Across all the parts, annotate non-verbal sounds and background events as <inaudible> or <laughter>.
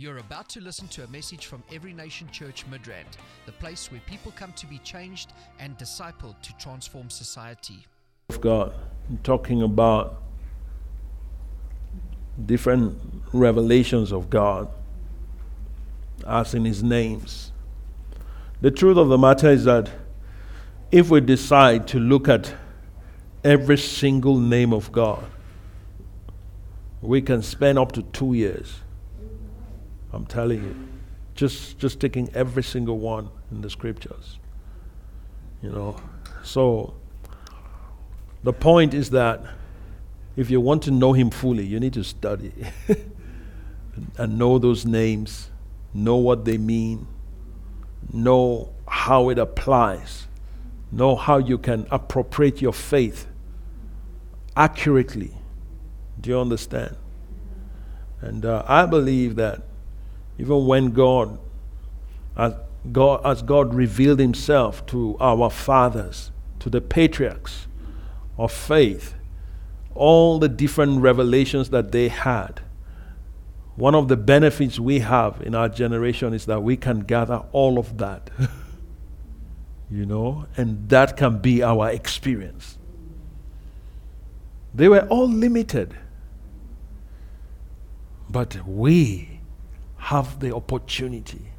You're about to listen to a message from Every Nation Church Midrand, the place where people come to be changed and discipled to transform society. God, talking about different revelations of God, as in His names. The truth of the matter is that if we decide to look at every single name of God, we can spend up to two years. I'm telling you. Just just taking every single one in the scriptures. You know. So the point is that if you want to know him fully, you need to study <laughs> and know those names, know what they mean, know how it applies, know how you can appropriate your faith accurately. Do you understand? And uh, I believe that even when God as, God, as God revealed Himself to our fathers, to the patriarchs of faith, all the different revelations that they had, one of the benefits we have in our generation is that we can gather all of that. <laughs> you know, and that can be our experience. They were all limited. But we have the opportunity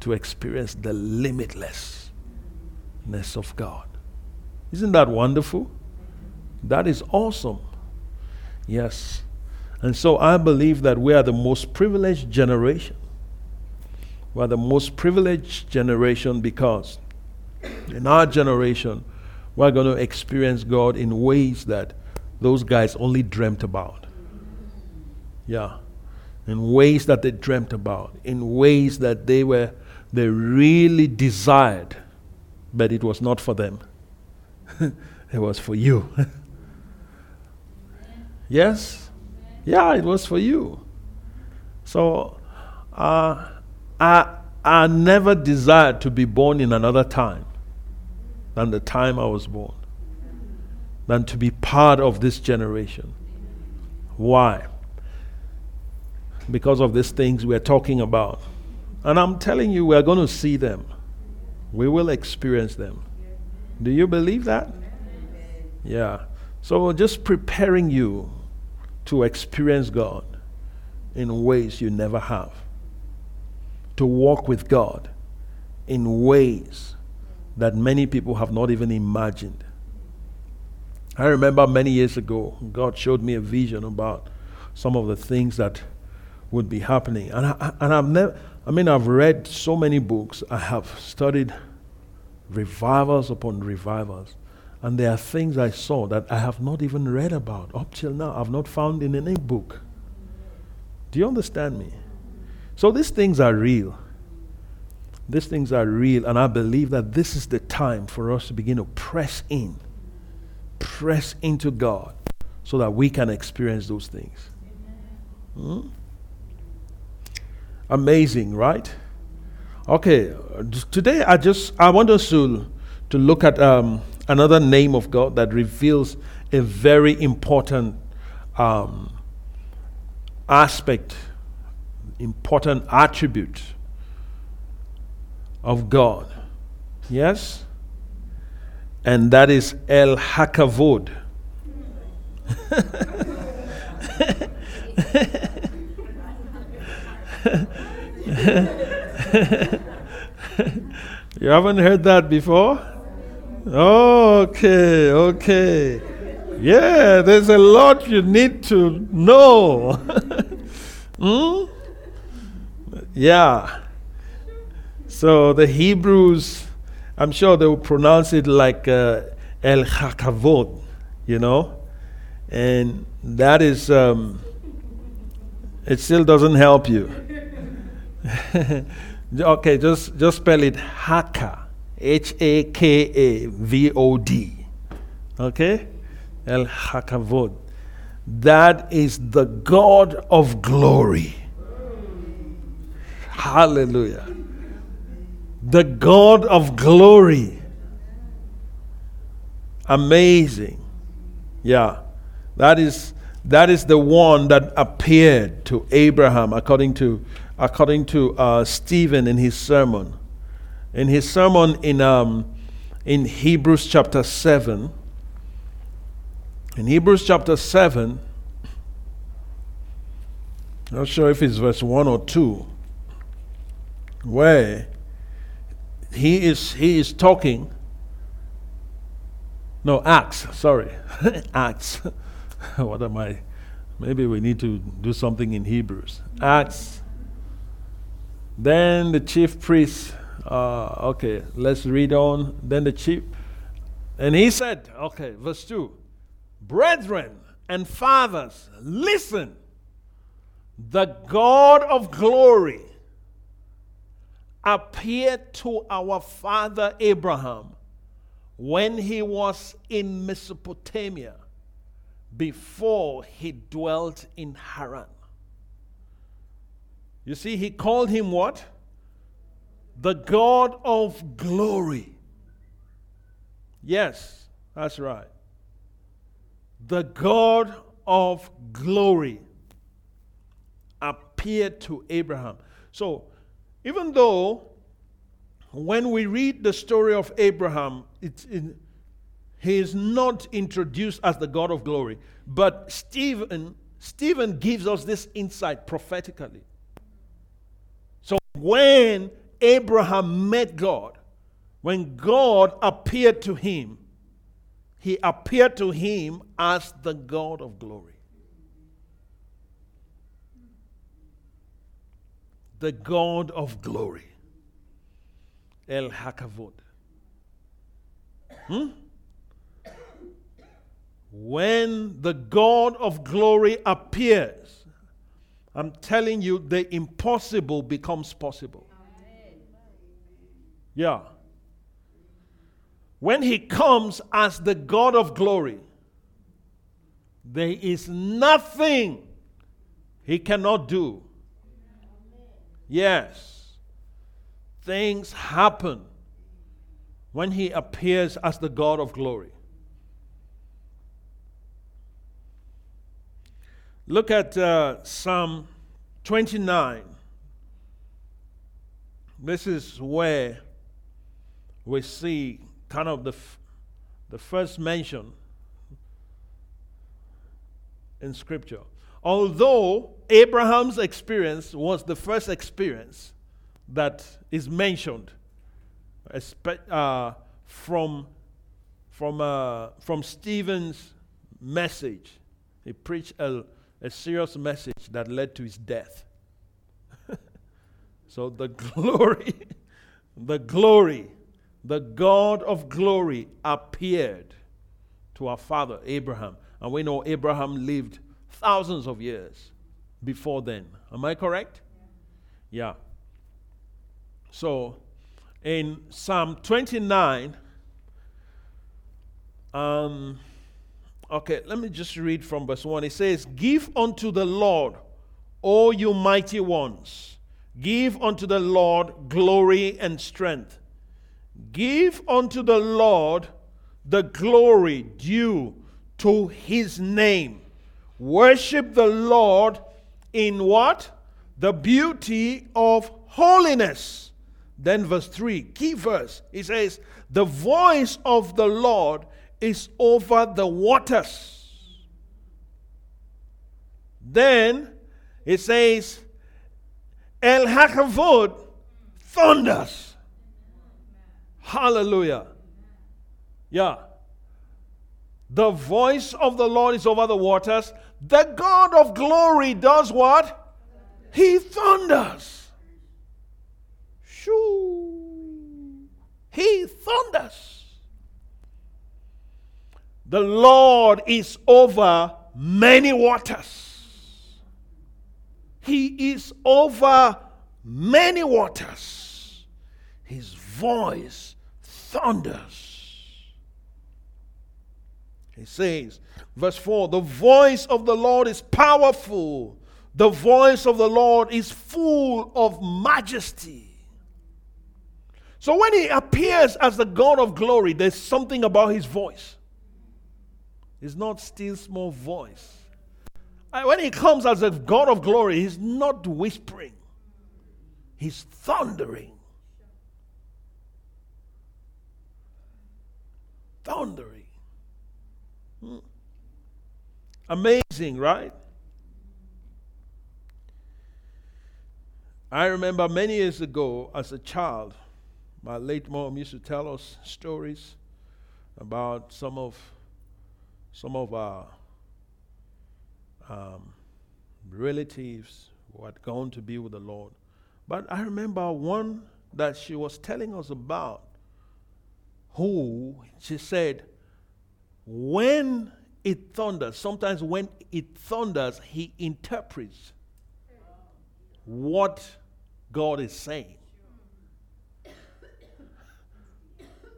to experience the limitlessness of God. Isn't that wonderful? That is awesome. Yes. And so I believe that we are the most privileged generation. We are the most privileged generation because in our generation, we're going to experience God in ways that those guys only dreamt about. Yeah. In ways that they dreamt about, in ways that they were they really desired, but it was not for them. <laughs> it was for you. <laughs> yes? Yeah, it was for you. So uh, I, I never desired to be born in another time than the time I was born, than to be part of this generation. Why? Because of these things we're talking about. And I'm telling you, we're going to see them. We will experience them. Do you believe that? Yeah. So just preparing you to experience God in ways you never have, to walk with God in ways that many people have not even imagined. I remember many years ago, God showed me a vision about some of the things that would be happening. And, I, and I've never, I mean, I've read so many books, I have studied revivals upon revivals. And there are things I saw that I have not even read about up till now. I've not found in any book. Do you understand me? So these things are real. These things are real, and I believe that this is the time for us to begin to press in, press into God, so that we can experience those things. Hmm? Amazing, right? Okay, today I just I want us to to look at um, another name of God that reveals a very important um, aspect, important attribute of God. Yes? And that is El Hakavod. <laughs> <laughs> you haven't heard that before? Okay, okay. Yeah, there's a lot you need to know. <laughs> hmm? Yeah. So the Hebrews, I'm sure they will pronounce it like uh, El Hakavod, you know? And that is, um, it still doesn't help you. <laughs> okay, just, just spell it Haka. H A K A V O D. Okay? El Hakavod. That is the God of glory. Hallelujah. The God of glory. Amazing. Yeah. That is that is the one that appeared to Abraham according to according to uh, Stephen in his sermon. In his sermon in, um, in Hebrews chapter 7, in Hebrews chapter 7, not sure if it's verse 1 or 2, where he is, he is talking. No, Acts, sorry. <laughs> Acts. <laughs> what am I? Maybe we need to do something in Hebrews. Acts. Then the chief priest, uh, okay, let's read on. Then the chief, and he said, okay, verse 2 Brethren and fathers, listen. The God of glory appeared to our father Abraham when he was in Mesopotamia before he dwelt in Haran. You see, he called him what? The God of glory. Yes, that's right. The God of glory appeared to Abraham. So, even though when we read the story of Abraham, it's in, he is not introduced as the God of glory, but Stephen, Stephen gives us this insight prophetically. When Abraham met God, when God appeared to him, he appeared to him as the God of glory. the God of glory. El Hakavod. Hmm? When the God of glory appears, I'm telling you, the impossible becomes possible. Yeah. When he comes as the God of glory, there is nothing he cannot do Yes, things happen when he appears as the God of glory. Look at uh, Psalm 29. This is where we see kind of the, f- the first mention in Scripture. Although Abraham's experience was the first experience that is mentioned uh, from, from, uh, from Stephen's message. He preached a, a serious message that led to his death. <laughs> so the glory, <laughs> the glory, the God of glory appeared to our father Abraham. And we know Abraham lived thousands of years before then. Am I correct? Yeah. So, in Psalm 29, um, okay, let me just read from verse 1. It says, Give unto the Lord, all you mighty ones, give unto the Lord glory and strength. Give unto the Lord the glory due to his name. Worship the Lord in what? The beauty of holiness. Then, verse 3, key verse, he says, The voice of the Lord is over the waters. Then it says, El Hakavod thunders. Hallelujah. Yeah. The voice of the Lord is over the waters. The God of glory does what? He thunders. Shoo. He thunders. The Lord is over many waters. He is over many waters. His voice thunders. He says, verse 4 The voice of the Lord is powerful, the voice of the Lord is full of majesty. So when he appears as the God of glory, there's something about his voice. It's not still small voice. When he comes as a God of glory, he's not whispering. He's thundering. Thundering. Hmm. Amazing, right? I remember many years ago as a child, my late mom used to tell us stories about some of some of our um, relatives who had gone to be with the Lord. But I remember one that she was telling us about who she said, when it thunders, sometimes when it thunders, he interprets what God is saying.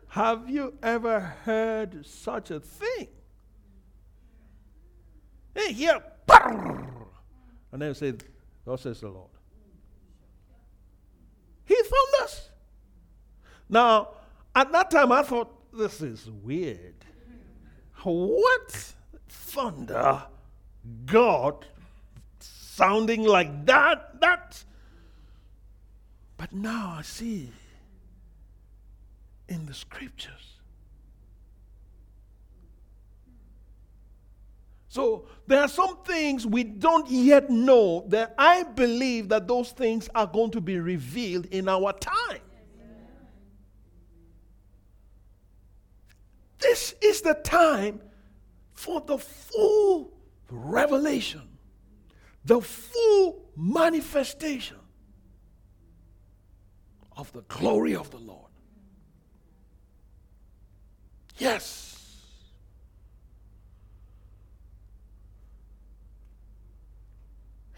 Have you ever heard such a thing? Hey, here, and then say, God says the Lord. He thunders. Now, at that time, I thought, this is weird. What thunder? God sounding like that? That. But now I see in the scriptures. So there are some things we don't yet know that I believe that those things are going to be revealed in our time. This is the time for the full revelation, the full manifestation of the glory of the Lord. Yes.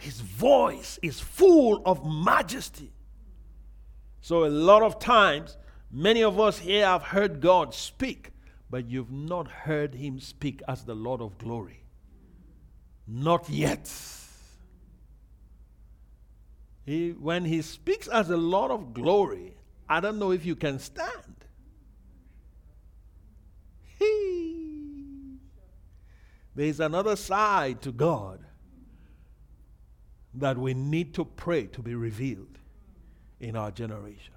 His voice is full of majesty. So, a lot of times, many of us here have heard God speak, but you've not heard Him speak as the Lord of glory. Not yet. He, when He speaks as the Lord of glory, I don't know if you can stand. He there's another side to God that we need to pray to be revealed in our generation.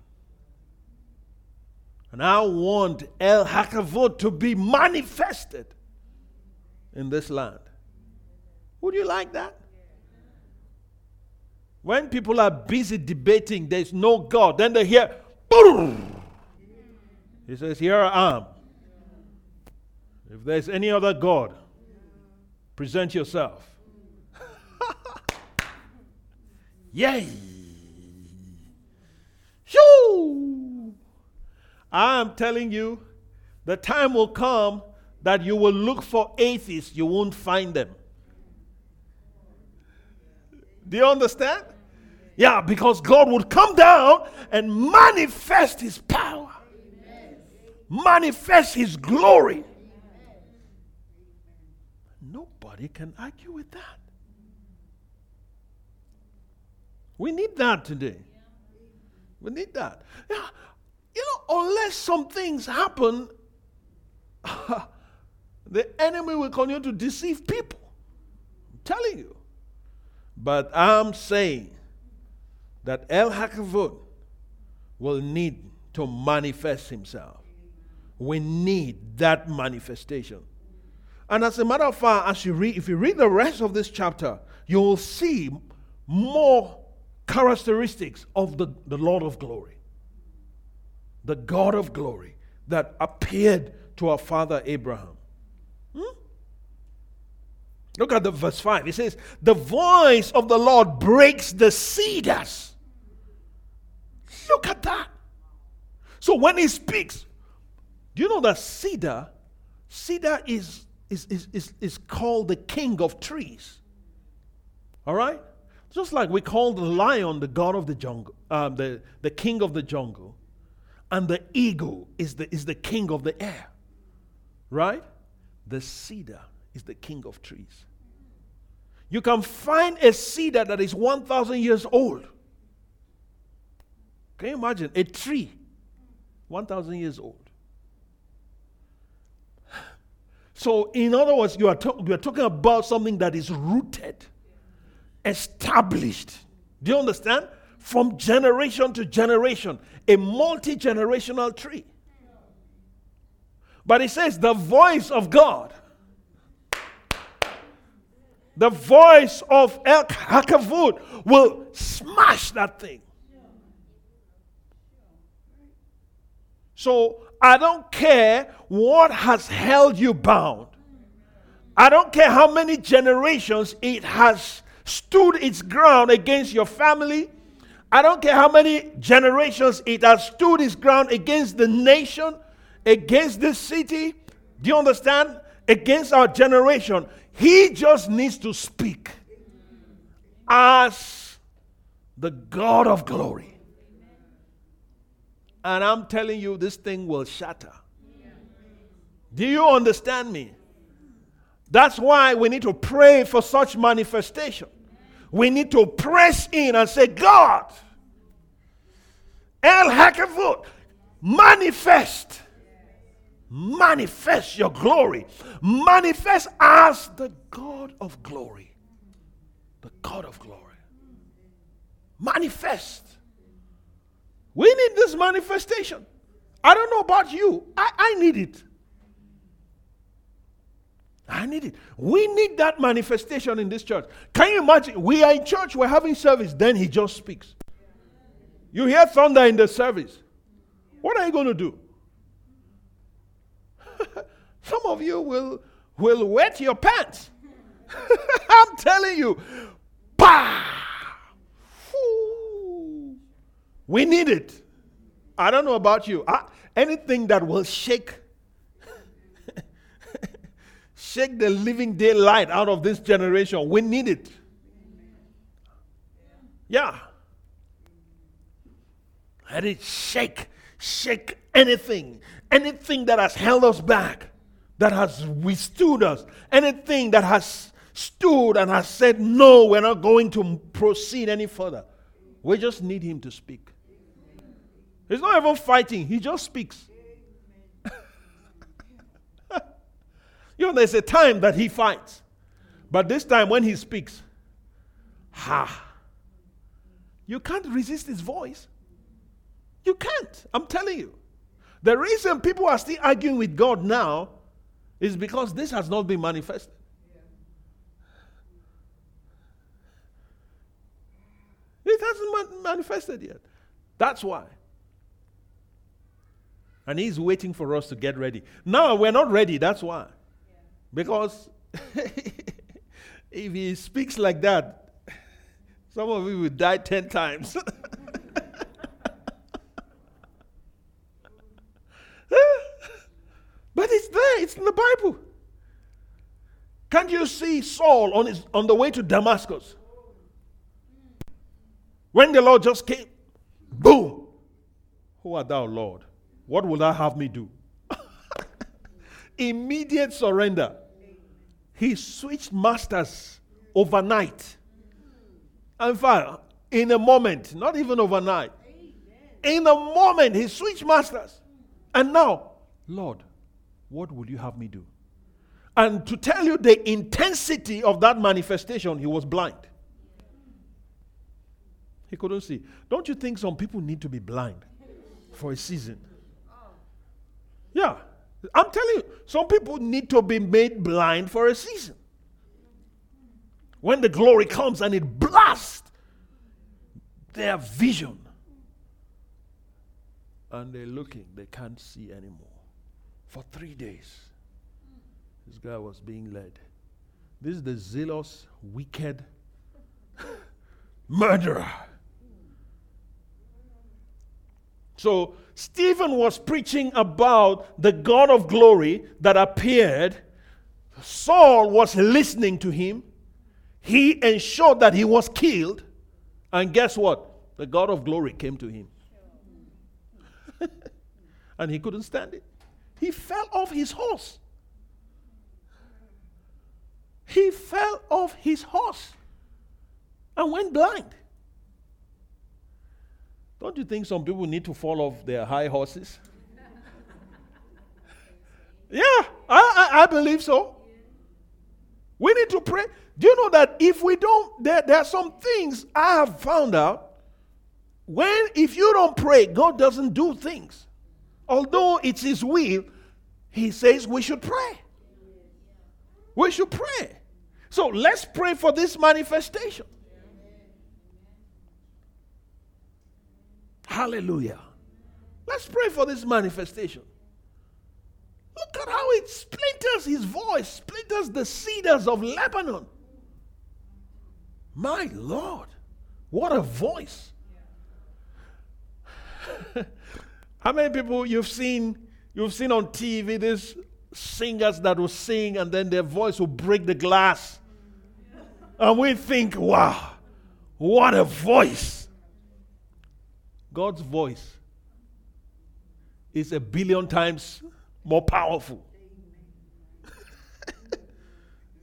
And I want El Hakavod to be manifested in this land. Would you like that? When people are busy debating, there's no God, then they hear! He says, Here I am. If there's any other God, present yourself. Yay! Shoo! I am telling you, the time will come that you will look for atheists, you won't find them. Do you understand? Yeah, because God would come down and manifest His power, manifest His glory. Nobody can argue with that. We need that today. We need that. Yeah, you know, unless some things happen, <laughs> the enemy will continue to deceive people. I'm telling you. But I'm saying that El Hakavod will need to manifest himself. We need that manifestation. And as a matter of fact, as you read, if you read the rest of this chapter, you will see more characteristics of the, the Lord of glory, the God of glory that appeared to our father Abraham. Hmm? Look at the verse 5. It says, The voice of the Lord breaks the cedars. Look at that. So when he speaks, do you know that cedar? Cedar is is, is, is, is called the king of trees. All right? Just like we call the lion the god of the jungle, um, the, the king of the jungle, and the eagle is the, is the king of the air. Right? The cedar is the king of trees. You can find a cedar that is 1,000 years old. Can you imagine? A tree, 1,000 years old. So, in other words, you are, to- you are talking about something that is rooted, established. Do you understand? from generation to generation, a multi generational tree. But it says the voice of God, the voice of El Hakavod will smash that thing. So I don't care what has held you bound. I don't care how many generations it has stood its ground against your family. I don't care how many generations it has stood its ground against the nation, against this city. Do you understand? Against our generation. He just needs to speak as the God of glory. And I'm telling you, this thing will shatter. Do you understand me? That's why we need to pray for such manifestation. We need to press in and say, God, El Hakavod, manifest. Manifest your glory. Manifest as the God of glory. The God of glory. Manifest. We need this manifestation. I don't know about you. I, I need it. I need it. We need that manifestation in this church. Can you imagine? We are in church, we're having service, then he just speaks. You hear thunder in the service. What are you going to do? <laughs> Some of you will, will wet your pants. <laughs> I'm telling you. Bah! We need it. I don't know about you. I, anything that will shake shake the living daylight out of this generation. We need it. Yeah. Let it shake, shake anything, anything that has held us back, that has withstood us, anything that has stood and has said, No, we're not going to proceed any further. We just need Him to speak. He's not even fighting, He just speaks. You know, there's a time that he fights. But this time when he speaks, ha, you can't resist his voice. You can't. I'm telling you. The reason people are still arguing with God now is because this has not been manifested. It hasn't manifested yet. That's why. And he's waiting for us to get ready. Now we're not ready, that's why. Because <laughs> if he speaks like that, some of you will die 10 times. <laughs> but it's there, it's in the Bible. Can't you see Saul on, his, on the way to Damascus? When the Lord just came, boom. Who art thou, Lord? What will thou have me do? Immediate surrender. He switched masters overnight. In fact, in a moment, not even overnight. In a moment, he switched masters. And now, Lord, what will you have me do? And to tell you the intensity of that manifestation, he was blind. He couldn't see. Don't you think some people need to be blind for a season? Yeah. I'm telling you, some people need to be made blind for a season. When the glory comes and it blasts their vision, and they're looking, they can't see anymore. For three days, this guy was being led. This is the zealous, wicked <laughs> murderer So Stephen was preaching about the God of glory that appeared. Saul was listening to him. He ensured that he was killed. And guess what? The God of glory came to him. <laughs> and he couldn't stand it. He fell off his horse. He fell off his horse and went blind. Don't you think some people need to fall off their high horses? <laughs> yeah, I, I, I, believe so. We need to pray. Do you know that if we don't, there, there are some things I have found out when if you don't pray, God doesn't do things. Although it's His will, He says we should pray. We should pray. So let's pray for this manifestation. Hallelujah. Let's pray for this manifestation. Look at how it splinters his voice, splinters the cedars of Lebanon. My Lord, what a voice. <laughs> how many people you've seen you've seen on TV these singers that will sing and then their voice will break the glass. And we think, wow, what a voice. God's voice is a billion times more powerful.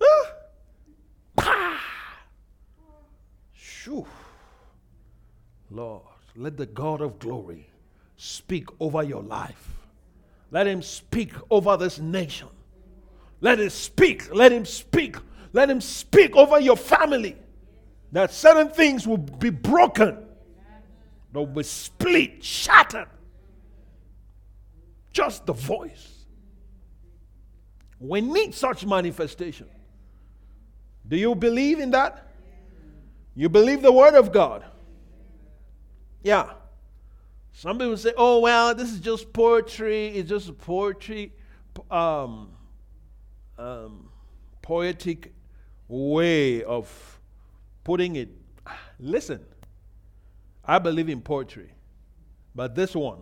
<laughs> Ah! Shoo. Lord, let the God of glory speak over your life. Let him speak over this nation. Let him speak. Let him speak. Let him speak over your family. That certain things will be broken, they'll be split, shattered. Just the voice. We need such manifestation. Do you believe in that? You believe the word of God? Yeah. Some people say, oh, well, this is just poetry. It's just a poetry, um, um, poetic way of putting it. Listen, I believe in poetry, but this one,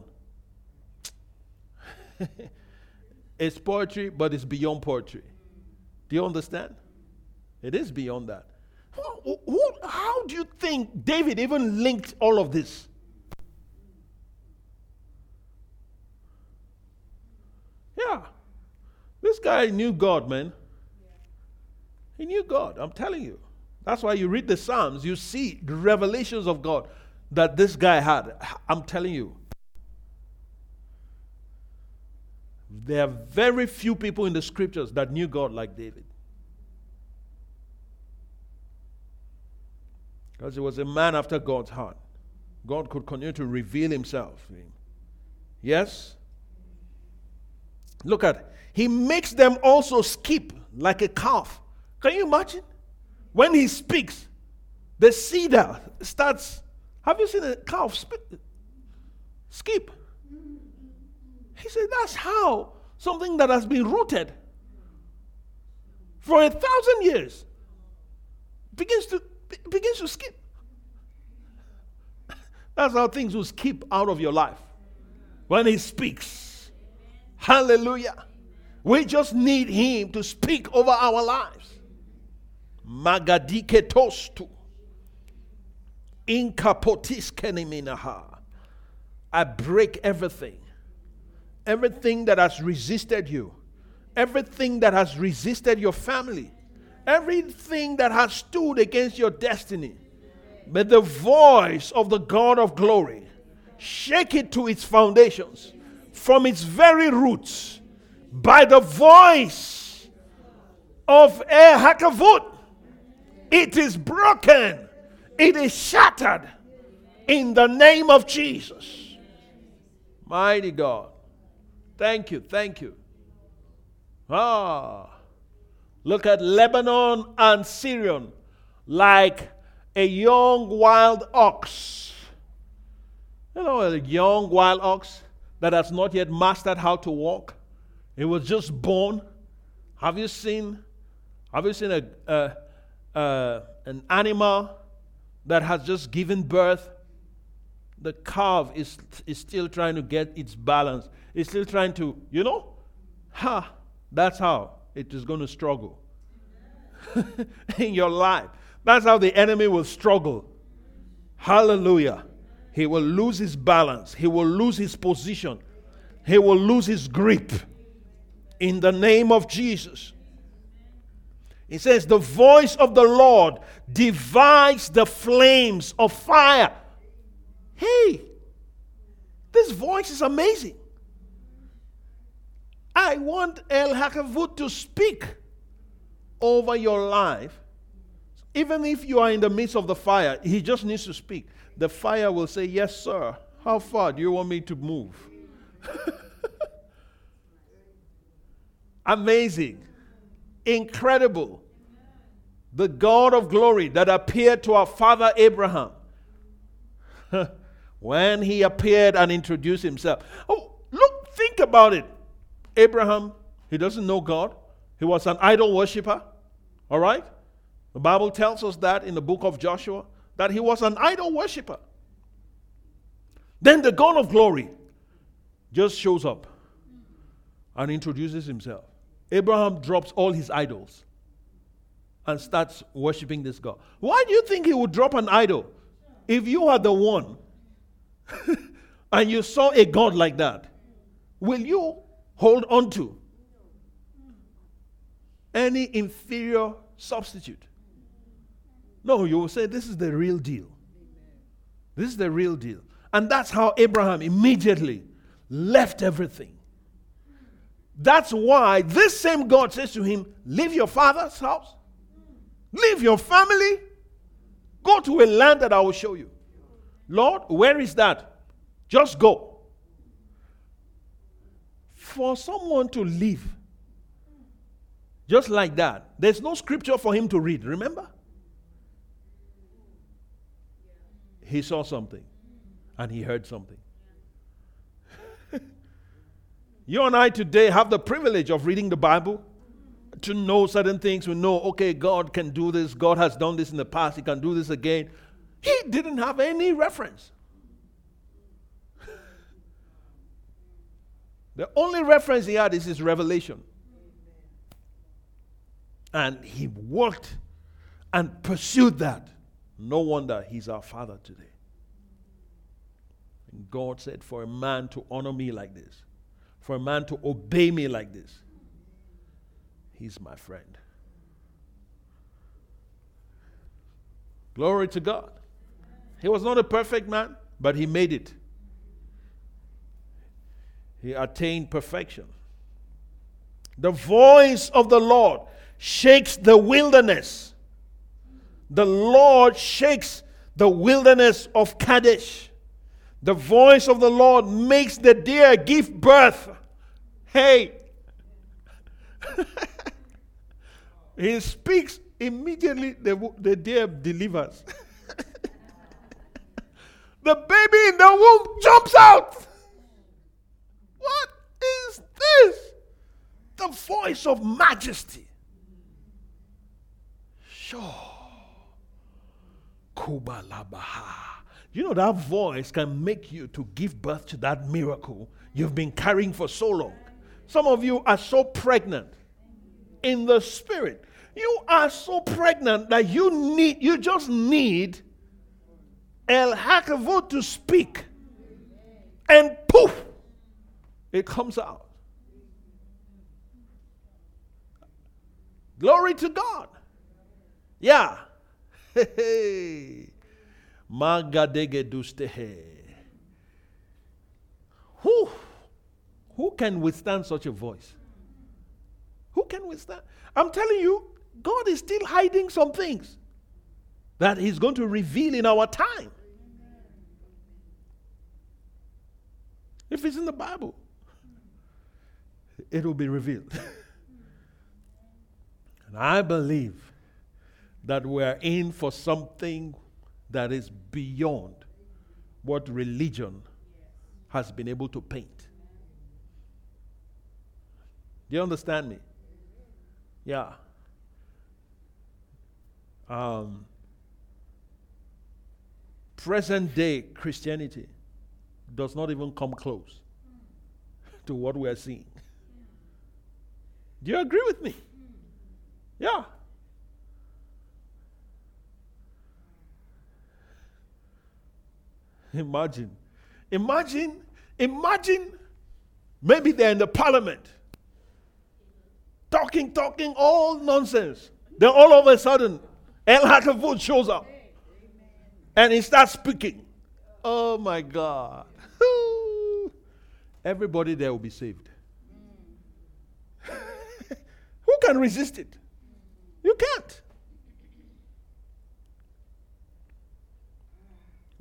<laughs> it's poetry, but it's beyond poetry. Do you understand? It is beyond that. Who, who, how do you think David even linked all of this? Yeah. This guy knew God, man. He knew God. I'm telling you. That's why you read the Psalms, you see the revelations of God that this guy had. I'm telling you. There are very few people in the scriptures that knew God like David. Because he was a man after God's heart. God could continue to reveal himself. Yes? Look at He makes them also skip like a calf. Can you imagine? When he speaks, the cedar starts. Have you seen a calf sp- skip? He said, That's how something that has been rooted for a thousand years begins to begins to skip. <laughs> That's how things will skip out of your life when he speaks. Hallelujah. We just need Him to speak over our lives. Magadike tostu. Inkapotis keniminaha. I break everything. Everything that has resisted you. Everything that has resisted your family. Everything that has stood against your destiny. May the voice of the God of glory shake it to its foundations from its very roots by the voice of a Hakavod. It is broken, it is shattered in the name of Jesus. Mighty God. Thank you, thank you. Ah, look at Lebanon and Sirion like a young wild ox. You know, a young wild ox that has not yet mastered how to walk. It was just born. Have you seen? Have you seen a, a, a, an animal that has just given birth? The calf is, is still trying to get its balance. It's still trying to, you know? Ha! That's how it is going to struggle <laughs> in your life. That's how the enemy will struggle. Hallelujah. He will lose his balance. He will lose his position. He will lose his grip. In the name of Jesus. He says, The voice of the Lord divides the flames of fire. Hey, this voice is amazing. I want El Hakavod to speak over your life Even if you are in the midst of the fire, he just needs to speak. The fire will say, Yes, sir. How far do you want me to move? <laughs> Amazing. Incredible. The God of glory that appeared to our father Abraham <laughs> when he appeared and introduced himself. Oh, look, think about it. Abraham, he doesn't know God, he was an idol worshiper. All right? The Bible tells us that in the book of Joshua, that he was an idol worshiper. Then the God of glory just shows up and introduces himself. Abraham drops all his idols and starts worshiping this God. Why do you think he would drop an idol? If you are the one <laughs> and you saw a God like that, will you hold on to any inferior substitute? No, you will say, This is the real deal. This is the real deal. And that's how Abraham immediately left everything. That's why this same God says to him, Leave your father's house, leave your family, go to a land that I will show you. Lord, where is that? Just go. For someone to leave just like that, there's no scripture for him to read, remember? he saw something and he heard something. <laughs> you and I today have the privilege of reading the Bible to know certain things. We know, okay, God can do this. God has done this in the past. He can do this again. He didn't have any reference. <laughs> the only reference he had is his revelation. And he worked and pursued that. No wonder he's our father today. And God said, For a man to honor me like this, for a man to obey me like this, he's my friend. Glory to God. He was not a perfect man, but he made it. He attained perfection. The voice of the Lord shakes the wilderness the Lord shakes the wilderness of Kadesh. The voice of the Lord makes the deer give birth. Hey. <laughs> he speaks immediately, the, the deer delivers. <laughs> the baby in the womb jumps out. What is this? The voice of majesty. Sure. Kubalabaha. You know, that voice can make you to give birth to that miracle you've been carrying for so long. Some of you are so pregnant in the spirit. You are so pregnant that you need, you just need El Hakavod to speak. And poof, it comes out. Glory to God. Yeah. <laughs> Who, who can withstand such a voice? Who can withstand? I'm telling you, God is still hiding some things that He's going to reveal in our time. If it's in the Bible, it will be revealed. <laughs> and I believe that we're in for something that is beyond what religion has been able to paint. Do you understand me? Yeah. Um, present day Christianity does not even come close <laughs> to what we are seeing. Do you agree with me? Yeah. Imagine. Imagine, imagine maybe they're in the parliament talking, talking, all nonsense. Then all of a sudden, El Hakavod shows up and he starts speaking. Oh my God. <laughs> Everybody there will be saved. <laughs> Who can resist it? You can't.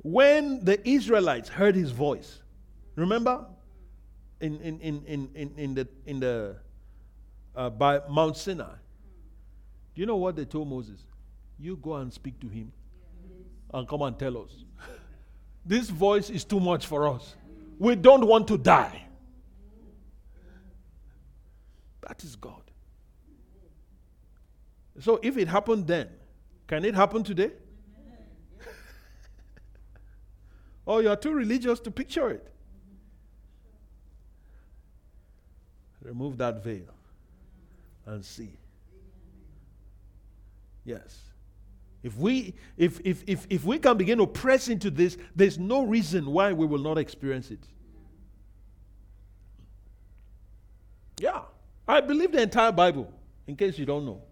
when the Israelites heard his voice, remember in, in, in, in, in, in the, in the uh, by Mount Sinai, do you know what they told Moses? You go and speak to him and come and tell us. <laughs> this voice is too much for us. We don't want to die. That is God. So if it happened then, can it happen today? <laughs> or oh, you are too religious to picture it. Remove that veil and see. Yes. If we if, if if if we can begin to press into this, there's no reason why we will not experience it. Yeah. I believe the entire Bible, in case you don't know.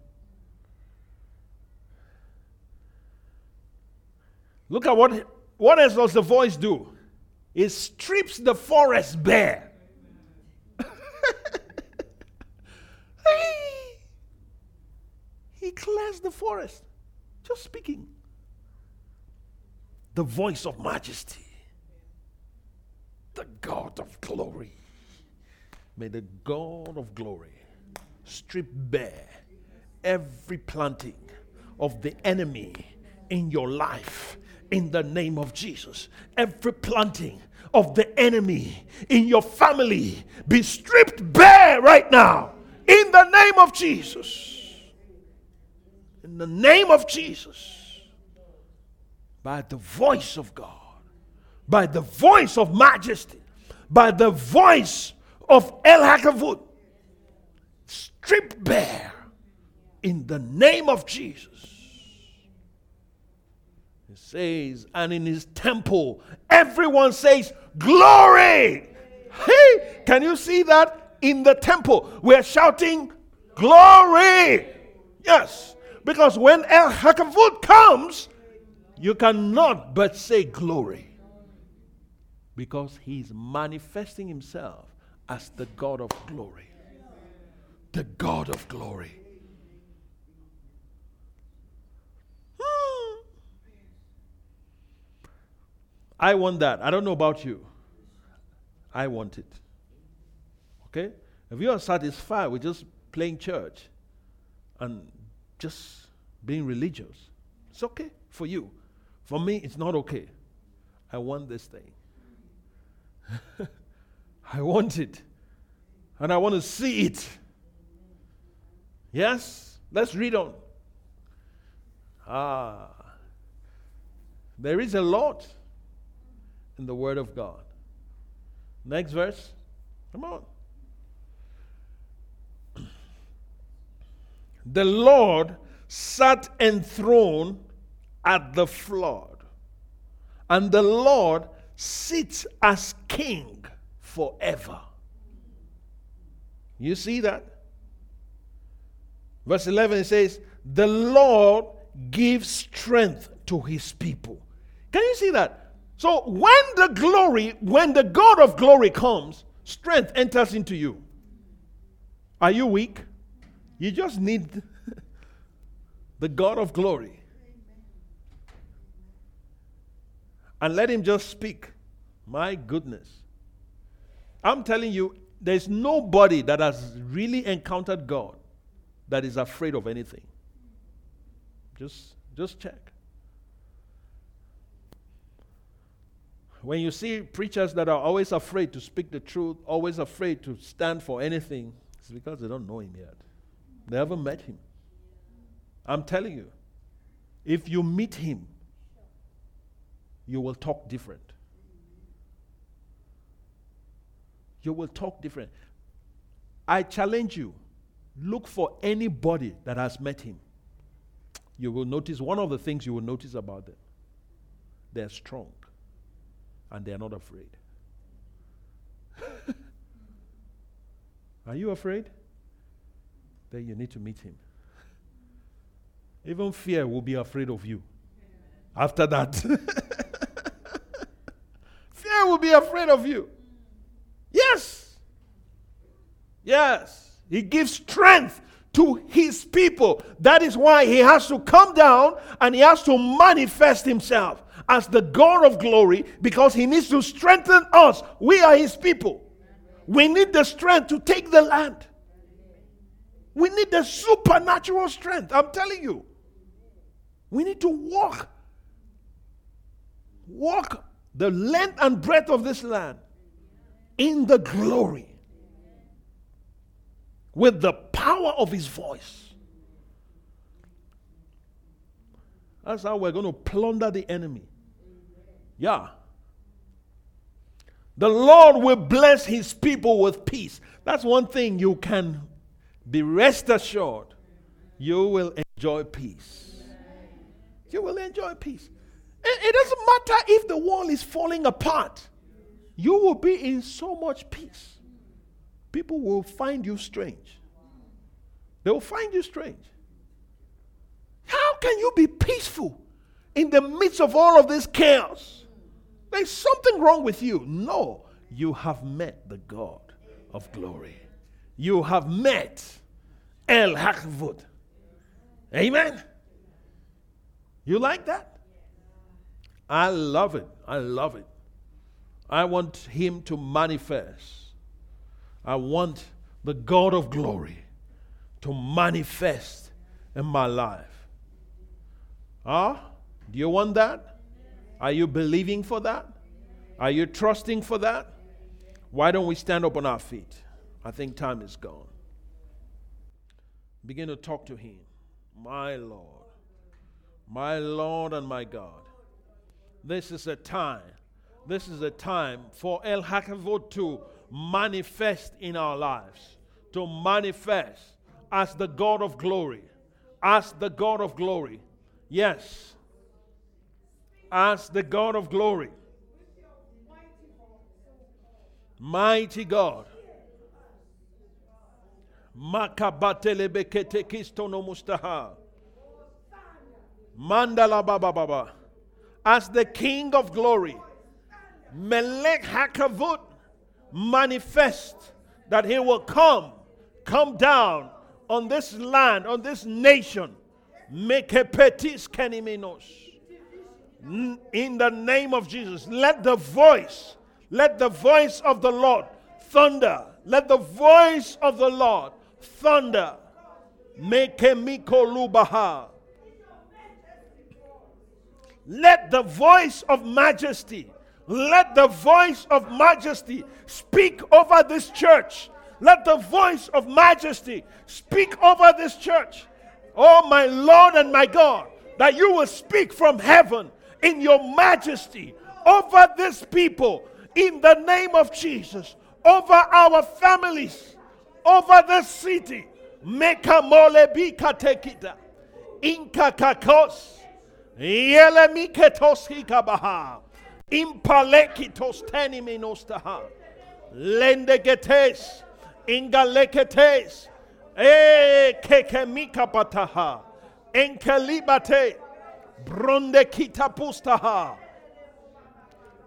Look at what what else does the voice do? It strips the forest bare. <laughs> he clears the forest. Just speaking. The voice of majesty. The God of glory. May the God of glory strip bare every planting of the enemy in your life in the name of Jesus. Every planting of the enemy in your family be stripped bare right now in the name of Jesus. The name of Jesus. By the voice of God, by the voice of majesty, by the voice of El Hakavod, stripped bare in the name of Jesus. It says, and in his temple, everyone says, Glory! Hey, can you see that? In the temple, we're shouting, Glory! Yes, because when El Hakavod comes, you cannot but say glory. Because he's manifesting himself as the God of glory. The God of glory. Hmm. I want that. I don't know about you. I want it. Okay? If you are satisfied with just playing church and just being religious, it's okay for you. For me, it's not okay. I want this thing. <laughs> I want it. And I want to see it. Yes? Let's read on. Ah. There is a lot in the Word of God. Next verse. Come on. The Lord sat enthroned at the flood, and the Lord sits as king forever. You see that? Verse 11 says, The Lord gives strength to his people. Can you see that? So when the glory, when the God of glory comes, strength enters into you. Are you weak? You just need the God of glory. And let him just speak. My goodness. I'm telling you, there's nobody that has really encountered God that is afraid of anything. Just, just check. When you see preachers that are always afraid to speak the truth, always afraid to stand for anything, it's because they don't know him yet. Haven't met him. I'm telling you, if you meet him, you will talk different. You will talk different. I challenge you look for anybody that has met him. You will notice one of the things you will notice about them they're strong and they're not afraid. <laughs> Are you afraid? Then you need to meet him. Even fear will be afraid of you. After that, <laughs> fear will be afraid of you. Yes. Yes. He gives strength to his people. That is why he has to come down and he has to manifest himself as the God of glory because he needs to strengthen us. We are his people. We need the strength to take the land. We need the supernatural strength. I'm telling you. We need to walk. Walk the length and breadth of this land in the glory with the power of his voice. That's how we're going to plunder the enemy. Yeah. The Lord will bless his people with peace. That's one thing you can be rest assured. You will enjoy peace. You will enjoy peace. It, it doesn't matter if the wall is falling apart, you will be in so much peace. People will find you strange. They will find you strange. How can you be peaceful in the midst of all of this chaos? There's something wrong with you. No, you have met the God of glory. You have met El Hakavod. Amen. You like that? I love it. I love it. I want him to manifest. I want the God of glory to manifest in my life. Ah, do you want that? Are you believing for that? Are you trusting for that? Why don't we stand up on our feet? I think time is gone. Begin to talk to Him. My Lord, my Lord and my God. This is a time. This is a time for El Hakavod to manifest in our lives, to manifest as the God of glory, as the God of glory. Yes, as the God of glory. Mighty God. Makabatelebekete kistono mustaha. Mandala baba baba. As the King of glory. Melech Hakavod manifest that he will come, come down on this land, on this nation. Mekepetis keniminos. In the name of Jesus, let the voice, let the voice of the Lord thunder. Let the voice of the Lord thunder. Mekemiko lubaha. Let the voice of majesty, let the voice of majesty speak over this church. Let the voice of majesty speak over this church. Oh, my Lord and my God, that you will speak from heaven in your majesty over this people in the name of Jesus, over our families, over the city. Meka mole bika tekita. Inka kakos. Yele miketos hikabaha. Impalekitos teniminostaha. Lende getes. Ingaleketes. E kekemika pataha. Enkelibate. Bronde kita pustaha.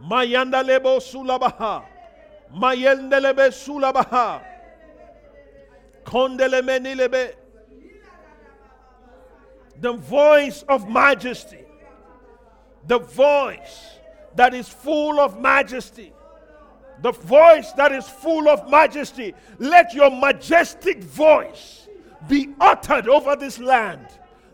Mayanda lebo sulabaha. Mayende lebe sulabaha. The voice of majesty. The voice that is full of majesty the voice that is full of majesty. Let your majestic voice be uttered over this land.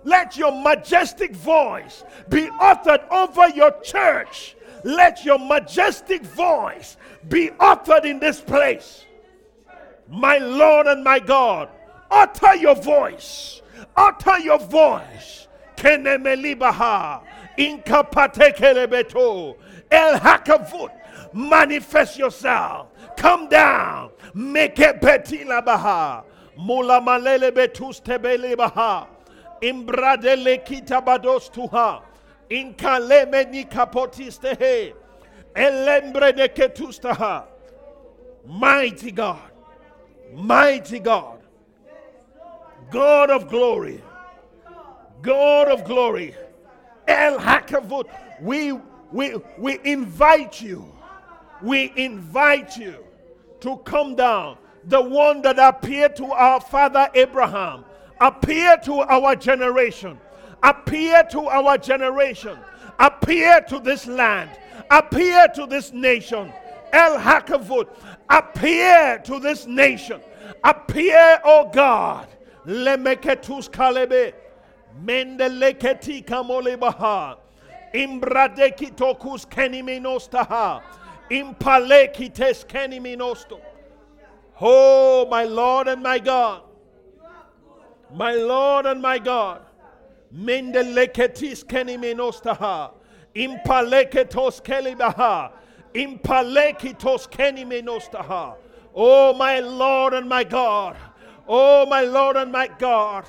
Let your majestic voice be uttered over your church. Let your majestic voice be uttered in this place. My Lord and my God, utter your voice. Utter your voice. Kenemelibaha. Inkapatekelebeto. El Hakavod manifest yourself. Come down. Make it betila baha. Mula malele betus tebele. Imbradele kitabados tuha. Inkaleme ni kapotistehe. Elembre de ketustaha. Mighty God. Mighty God. God of glory. God of glory. El Hakavod. We, we, we invite you we invite you to come down. The one that appeared to our father Abraham, appear to our generation, appear to our generation, appear to this land, appear to this nation. El Hakavod, appear to this nation, appear, oh God. Lemeketus kalebe, mendeleketi kamole baha, imbradeki tokus keniminostaha, impalekites keniminosto. Oh, my Lord and my God, my Lord and my God. Mendeleketis kenimenostaha. Impaleketos kelibaha. Impalekitos. Oh, my Lord and my God. Oh, my Lord and my God.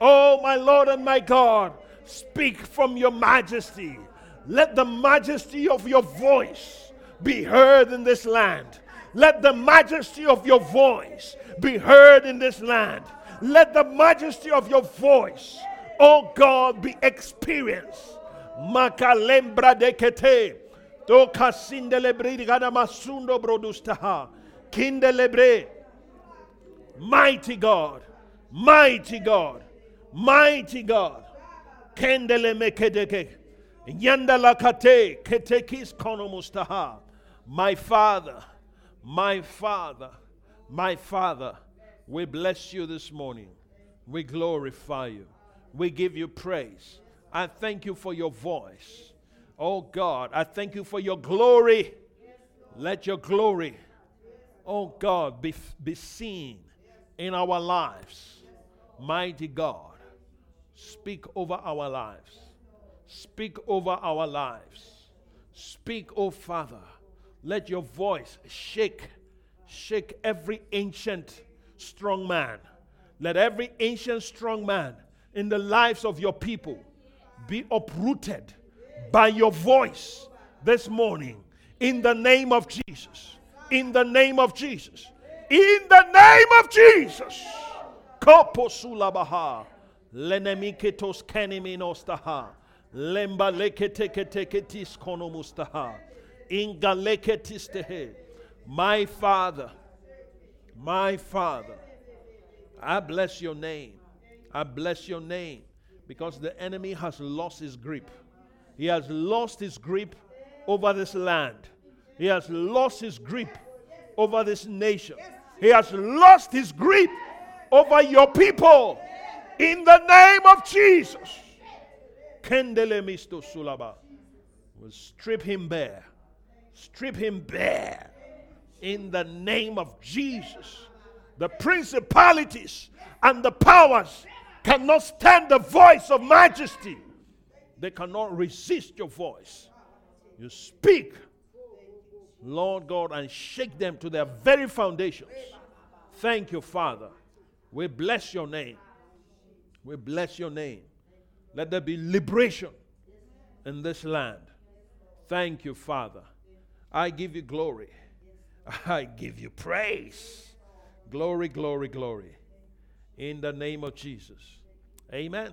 Oh, my Lord and my God. Speak from your majesty. Let the majesty of your voice be heard in this land. Let the majesty of your voice be heard in this land. Let the majesty of your voice oh God, be experienced. Makalembra de kete. Do kasindelebre gana masundo brodustaha. Kindelebre. Mighty God. Mighty God. Mighty God. Kendele mekedeke. Yandala kate. Ketekis konomustaha. My Father. My Father. My Father. We bless you this morning. We glorify you. We give you praise. I thank you for your voice. Oh God, I thank you for your glory. Let your glory, oh God, be, be seen in our lives. Mighty God, speak over our lives. Speak over our lives. Speak, oh Father. Let your voice shake, shake every ancient strong man. Let every ancient strong man in the lives of your people be uprooted by your voice this morning in the name of Jesus. In the name of Jesus. In the name of Jesus. Koposulabaha. Lenemiketos keniminostaha. Lemba leketeketeketis konomustaha. Ingaleketistehe. My Father, my Father, I bless your name. I bless your name because the enemy has lost his grip. He has lost his grip over this land. He has lost his grip over this nation. He has lost his grip over your people. In the name of Jesus. Kendele misto sulaba. Will strip him bare. Strip him bare. In the name of Jesus. The principalities and the powers cannot stand the voice of majesty. They cannot resist your voice. You speak, Lord God, and shake them to their very foundations. Thank you, Father. We bless your name. We bless your name. Let there be liberation in this land. Thank you, Father. I give you glory. I give you praise. Glory, glory, glory in the name of Jesus. Amen.